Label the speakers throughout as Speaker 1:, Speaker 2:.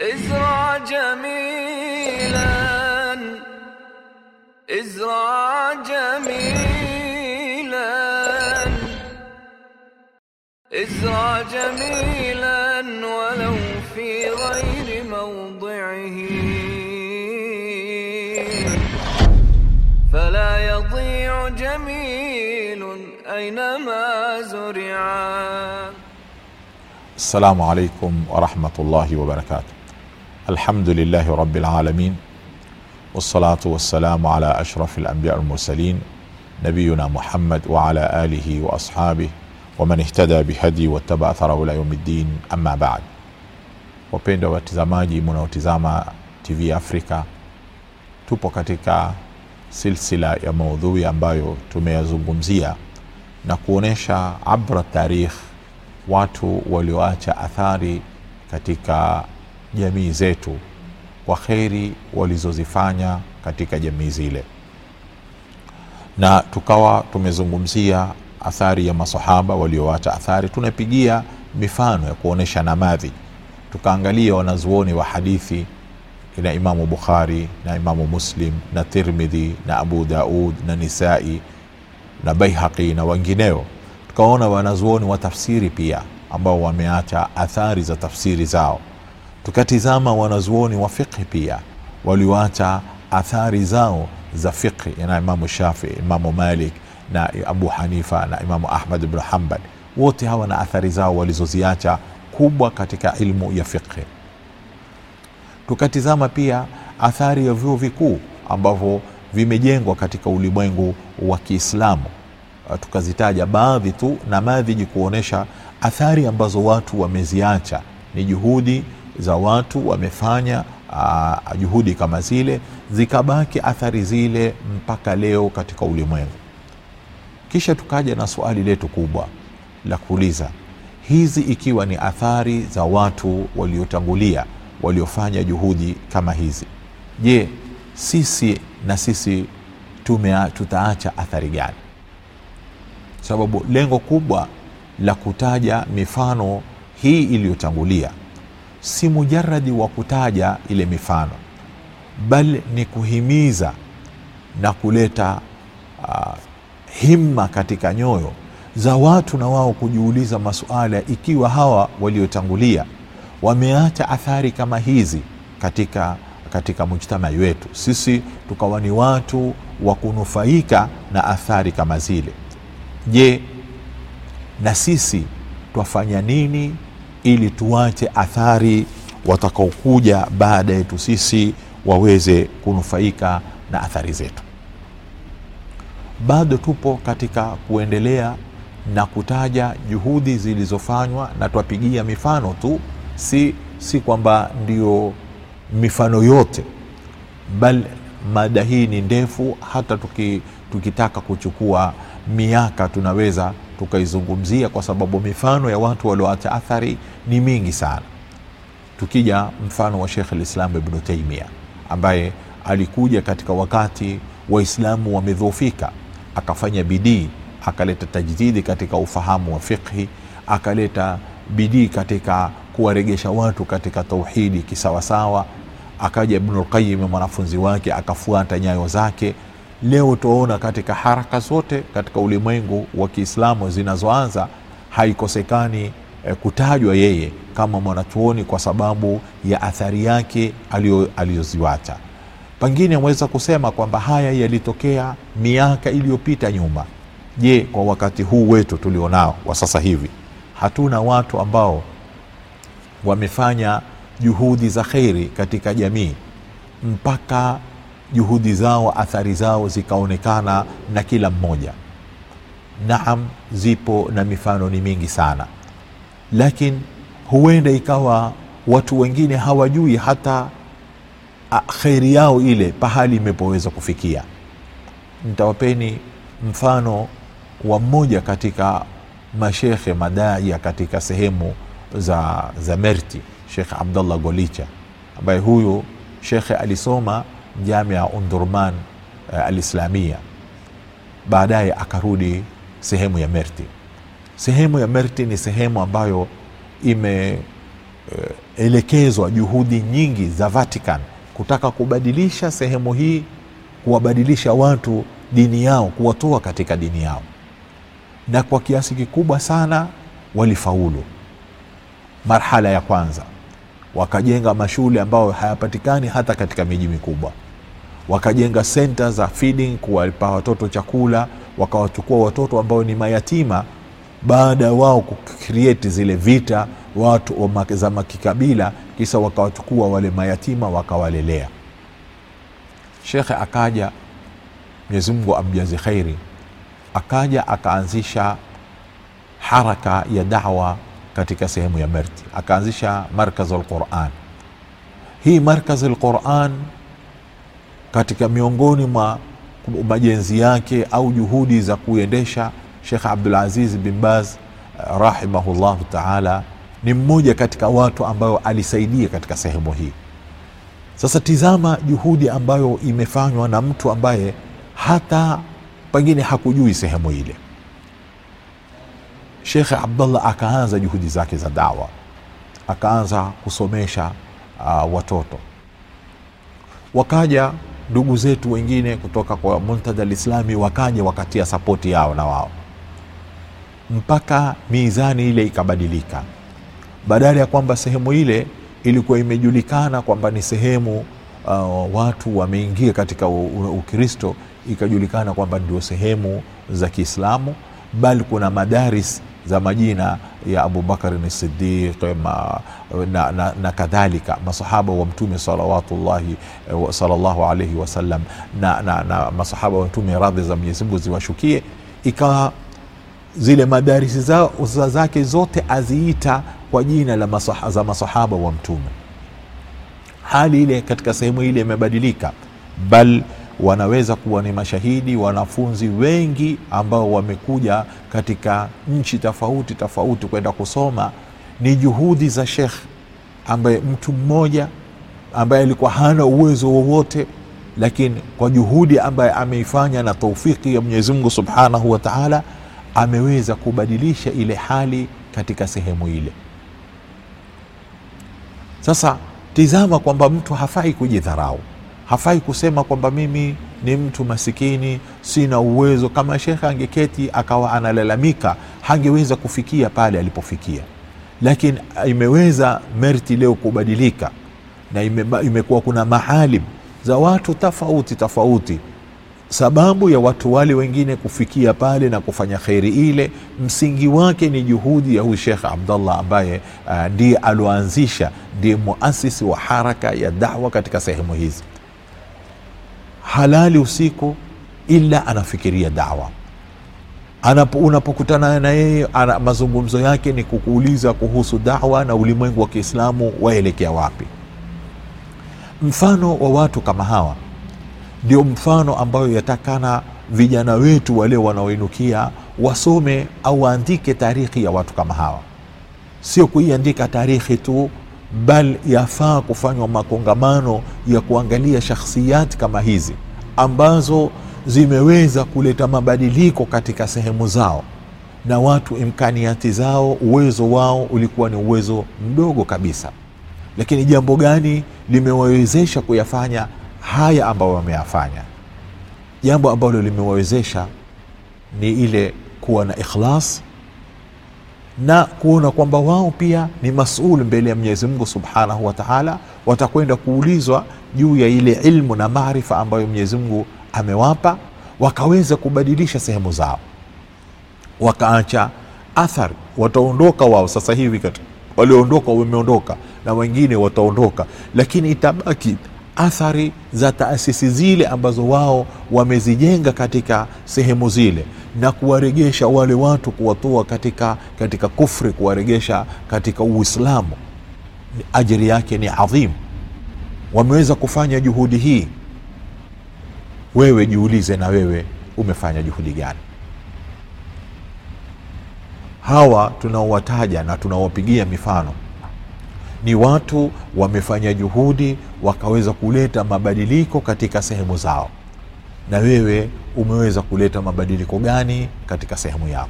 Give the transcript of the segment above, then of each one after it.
Speaker 1: ازرع جميلا. ازرع جميلا. ازرع جميلا ولو في غير موضعه. فلا يضيع جميل أينما زرعا
Speaker 2: السلام عليكم ورحمة الله وبركاته. الحمد لله رب العالمين والصلاة والسلام على أشرف الأنبياء المرسلين نبينا محمد وعلى آله وأصحابه ومن اهتدى بهدي واتبع أثره إلى يوم الدين أما بعد. وبين واتزاماجي من واتزاما تي في أفريكا tupo سلسلة silsila ya maudhui ambayo tumeyazungumzia na kuonyesha abra tarikh watu walioacha athari katika jamii zetu kwa kheri walizozifanya katika jamii zile. Na tukawa tumezungumzia athari ya masahaba walioacha athari. Tunapigia mifano ya kuonyesha namadhi. Tukaangalia wanazuoni wa hadithi na imamu bukhari na imamu muslim na tirmidhi na abu daud na nisai na baihaqi na wengineo. Tukaona wanazuoni wa tafsiri pia ambao wameacha athari za tafsiri zao tukatizama wanazuoni wa fiqhi pia walioacha athari zao za fiqhi na imamu shafii imamu malik na abu hanifa na imamu ahmad bnu hambal wote hawa na athari zao walizoziacha kubwa katika ilmu ya fiqhi tukatizama pia athari ya vyuo vikuu ambavyo vimejengwa katika ulimwengu wa kiislamu. Tukazitaja baadhi tu na madhiji kuonyesha athari ambazo watu wameziacha. Ni juhudi za watu wamefanya uh, juhudi kama zile zikabaki athari zile mpaka leo katika ulimwengu. Kisha tukaja na swali letu kubwa la kuuliza hizi ikiwa ni athari za watu waliotangulia waliofanya juhudi kama hizi je sisi na sisi tumea, tutaacha athari gani? Sababu lengo kubwa la kutaja mifano hii iliyotangulia si mujaradi wa kutaja ile mifano bali ni kuhimiza na kuleta uh, himma katika nyoyo za watu na wao kujiuliza masuala ikiwa hawa waliotangulia wameacha athari kama hizi katika katika mujtamai wetu. Sisi tukawa ni watu wa kunufaika na athari kama zile. Je na sisi twafanya nini ili tuache athari watakaokuja baada yetu sisi waweze kunufaika na athari zetu. Bado tupo katika kuendelea na kutaja juhudi zilizofanywa na twapigia mifano tu si, si kwamba ndio mifano yote bal mada hii ni ndefu. Hata tuki, tukitaka kuchukua miaka tunaweza tukaizungumzia kwa sababu mifano ya watu walioacha athari ni mingi sana. Tukija mfano wa shekh lislam ibnu taimia ambaye alikuja katika wakati waislamu wamedhofika akafanya bidii akaleta tajdidi katika ufahamu wa fiqhi akaleta bidii katika kuwaregesha watu katika tauhidi kisawasawa akaja ibnulqayim mwanafunzi wake akafuata nyayo zake leo tuaona katika haraka zote katika ulimwengu wa kiislamu zinazoanza haikosekani eh, kutajwa yeye kama mwanachuoni kwa sababu ya athari yake aliyoziwacha. Pengine aweza kusema kwamba haya yalitokea miaka iliyopita nyuma. Je kwa wakati huu wetu tulionao wa sasa hivi hatuna watu ambao wamefanya juhudi za kheri katika jamii mpaka juhudi zao athari zao zikaonekana na kila mmoja. Naam zipo na mifano ni mingi sana. Lakini huenda ikawa watu wengine hawajui hata kheri yao ile pahali imepoweza kufikia. Nitawapeni mfano wa mmoja katika mashekhe madaya katika sehemu za, za merti shekh abdullah golicha ambaye huyu shekhe alisoma jamia undurman uh, alislamia baadaye akarudi sehemu ya merti. Sehemu ya merti ni sehemu ambayo imeelekezwa uh, juhudi nyingi za Vatican kutaka kubadilisha sehemu hii, kuwabadilisha watu dini yao, kuwatoa katika dini yao, na kwa kiasi kikubwa sana walifaulu. Marhala ya kwanza wakajenga mashule ambayo hayapatikani hata katika miji mikubwa, wakajenga senta za feeding, kuwapa watoto chakula, wakawachukua watoto ambao ni mayatima baada ya wao kucreate zile vita watu wa za makikabila, kisa wakawachukua wale mayatima wakawalelea. Shekhe akaja, Mwenyezi amjazi khairi, akaja akaanzisha haraka ya dawa katika sehemu ya Merti, akaanzisha markaz alquran. Hii markaz alquran katika miongoni mwa majenzi yake au juhudi za kuendesha Shekh Abdulaziz bin Baz rahimahullahu taala ni mmoja katika watu ambayo alisaidia katika sehemu hii. Sasa tizama juhudi ambayo imefanywa na mtu ambaye hata pengine hakujui sehemu ile. Shekhe Abdallah akaanza juhudi zake za dawa, akaanza kusomesha uh, watoto. Wakaja ndugu zetu wengine kutoka kwa Muntada Alislami, wakaja wakatia sapoti yao na wao, mpaka mizani ile ikabadilika. Badala ya kwamba sehemu ile ilikuwa imejulikana kwamba ni sehemu uh, watu wameingia katika Ukristo, ikajulikana kwamba ndio sehemu za Kiislamu, bali kuna madaris za majina ya abubakarin sidiq na, na, na kadhalika masahaba wa Mtume salawatullahi eh, alaihi wasallam na, na, na masahaba wa Mtume radhi za mwenyezimungu ziwashukie, ikawa zile madarisi za, za zake zote aziita kwa jina la masaha, za masahaba wa Mtume. Hali ile katika sehemu ile imebadilika, bal wanaweza kuwa ni mashahidi wanafunzi wengi ambao wamekuja katika nchi tofauti tofauti kwenda kusoma. Ni juhudi za Shekh ambaye mtu mmoja ambaye alikuwa hana uwezo wowote, lakini kwa juhudi ambaye ameifanya na taufiki ya Mwenyezi Mungu Subhanahu wa Ta'ala ameweza kubadilisha ile hali katika sehemu ile. Sasa tizama kwamba mtu hafai kujidharau, hafai kusema kwamba mimi ni mtu masikini, sina uwezo. Kama shekhe angeketi akawa analalamika, hangeweza kufikia pale alipofikia, lakini imeweza Merti leo kubadilika na ime, kuna maalim za watu tofauti tofauti sababu ya watu wale wengine kufikia pale na kufanya kheri ile, msingi wake ni juhudi ya huyu Shekh Abdallah ambaye uh, ndiye aloanzisha, ndiye muasisi wa haraka ya dawa katika sehemu hizi. Halali usiku ila anafikiria dawa. Unapokutana na yeye mazungumzo yake ni kukuuliza kuhusu dawa na ulimwengu wa Kiislamu waelekea wapi. Mfano wa watu kama hawa ndio mfano ambayo yatakana vijana wetu wale wanaoinukia wasome au waandike tarikhi ya watu kama hawa, sio kuiandika tarikhi tu, bal yafaa kufanywa makongamano ya kuangalia shakhsiyati kama hizi ambazo zimeweza kuleta mabadiliko katika sehemu zao, na watu imkaniati zao, uwezo wao ulikuwa ni uwezo mdogo kabisa, lakini jambo gani limewawezesha kuyafanya haya ambayo wameyafanya. Jambo ambalo limewawezesha ni ile kuwa na ikhlas na kuona kwamba wao pia ni masul mbele ya Mwenyezi Mungu Subhanahu wa Ta'ala, watakwenda kuulizwa juu ya ile ilmu na maarifa ambayo Mwenyezi Mungu amewapa, wakaweza kubadilisha sehemu zao, wakaacha athari. Wataondoka wao sasa hivi, walioondoka wameondoka, na wengine wataondoka, lakini itabaki athari za taasisi zile ambazo wao wamezijenga katika sehemu zile na kuwaregesha wale watu kuwatoa katika, katika kufri kuwaregesha katika Uislamu, ajiri yake ni adhim. Wameweza kufanya juhudi hii. Wewe jiulize, na wewe umefanya juhudi gani? Hawa tunaowataja na tunaowapigia mifano ni watu wamefanya juhudi wakaweza kuleta mabadiliko katika sehemu zao, na wewe umeweza kuleta mabadiliko gani katika sehemu yako?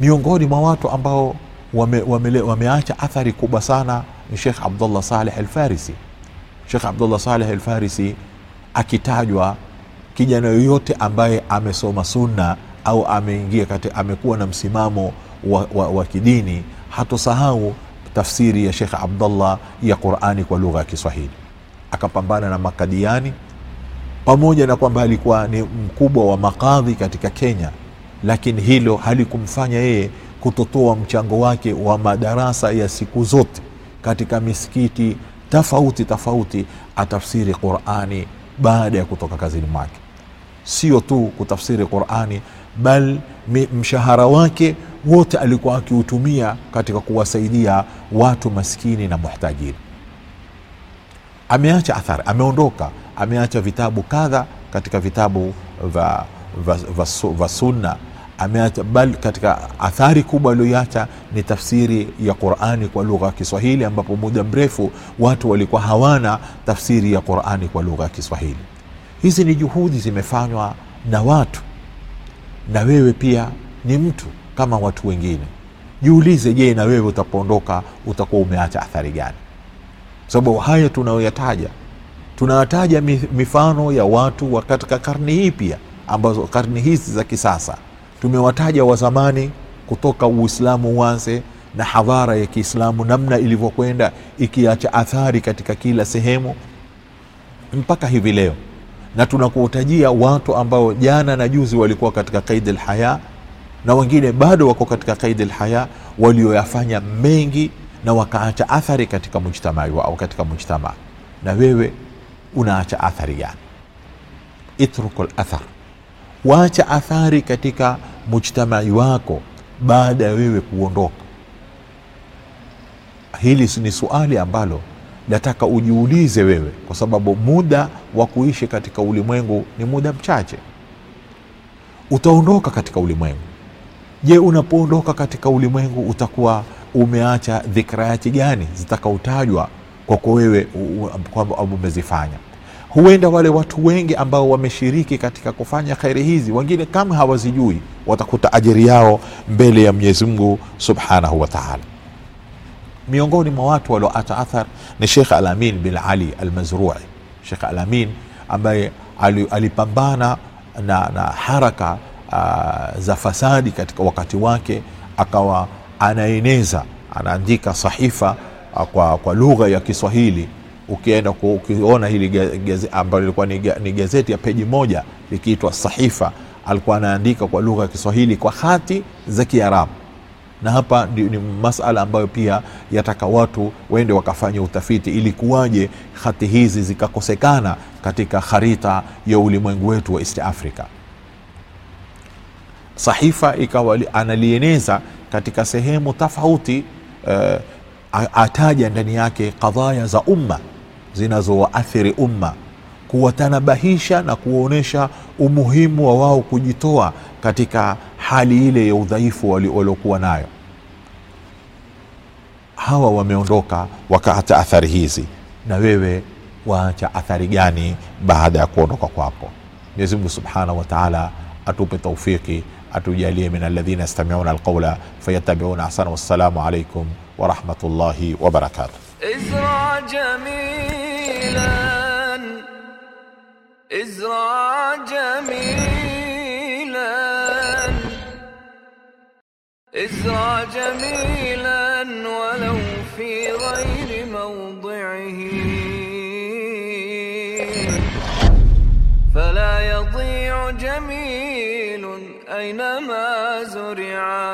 Speaker 2: Miongoni mwa watu ambao wame, wame, wameacha athari kubwa sana ni shekh Abdullah Saleh Alfarisi. shekh Abdullah Saleh Alfarisi akitajwa, kijana yoyote ambaye amesoma sunna au ameingia kati, amekuwa na msimamo wa, wa, wa kidini hatosahau tafsiri ya shekh Abdullah ya Qurani kwa lugha ya Kiswahili. Akapambana na makadiani pamoja na kwamba alikuwa ni mkubwa wa makadhi katika Kenya, lakini hilo halikumfanya yeye kutotoa mchango wake wa madarasa ya siku zote katika misikiti tofauti tofauti, atafsiri Qurani baada ya kutoka kazini mwake. Sio tu kutafsiri Qurani, bal mshahara wake wote alikuwa akiutumia katika kuwasaidia watu maskini na muhtajiri. Ameacha athari, ameondoka, ameacha vitabu kadha katika vitabu vya va sunna ameacha bal katika athari kubwa aliyoiacha ni tafsiri ya Qurani kwa lugha ya Kiswahili, ambapo muda mrefu watu walikuwa hawana tafsiri ya Qurani kwa lugha ya Kiswahili. Hizi ni juhudi zimefanywa na watu, na wewe pia ni mtu kama watu wengine. Jiulize, je, na wewe utapoondoka utakuwa umeacha athari gani? Sababu haya tunayoyataja, tunawataja mifano ya watu wa katika karne hii pia, ambazo karne hizi za kisasa tumewataja wa zamani kutoka Uislamu uanze na hadhara ya Kiislamu namna ilivyokwenda ikiacha athari katika kila sehemu mpaka hivi leo, na tunakuutajia watu ambao jana na juzi walikuwa katika kaidi lhaya na wengine bado wako katika kaidi lhaya, walioyafanya mengi na wakaacha athari katika mujtamai wao katika mujtamaa. Na wewe unaacha athari gani? itruku lathar waacha athari katika mujtamai wako baada ya wewe kuondoka. Hili ni suali ambalo nataka ujiulize wewe, kwa sababu muda wa kuishi katika ulimwengu ni muda mchache. Utaondoka katika ulimwengu. Je, unapoondoka katika ulimwengu utakuwa umeacha dhikrayati gani zitakautajwa kwako wewe kwamba umezifanya? Huenda wale watu wengi ambao wameshiriki katika kufanya kheri hizi, wengine kama hawazijui, watakuta ajiri yao mbele ya Mwenyezi subhanahu wa taala. Miongoni mwa watu walioacha athar ni Shekh Alamin bin Ali Almazrui. Shekh Alamin ambaye alipambana na, na haraka uh, za fasadi katika wakati wake, akawa anaeneza anaandika sahifa uh, kwa, kwa lugha ya Kiswahili ukienda ukiona hili ambalo ilikuwa ni gazeti ya peji moja likiitwa Sahifa, alikuwa anaandika kwa lugha ya Kiswahili kwa hati za Kiarabu. Na hapa ni, ni masala ambayo pia yataka watu waende wakafanya utafiti, ilikuwaje hati hizi zikakosekana katika kharita ya ulimwengu wetu wa East Africa. Sahifa ikawa analieneza katika sehemu tofauti uh, ataja ndani yake kadhaya za umma zinazowaathiri umma, kuwatanabahisha na kuwaonyesha umuhimu wa wao kujitoa katika hali ile ya udhaifu waliokuwa nayo. Hawa wameondoka wakaacha athari hizi, na wewe waacha athari gani baada ya kuondoka kwako? Mwenyezi Mungu subhanahu wa taala atupe taufiki, atujalie min alladhina yastamiuna alqaula fayatabiuna ahsana. Wassalamu alaikum warahmatullahi wabarakatuh.
Speaker 1: إزرع جميلا. إزرع جميلا. إزرع جميلا ولو في غير موضعه. فلا يضيع جميل أينما زرعا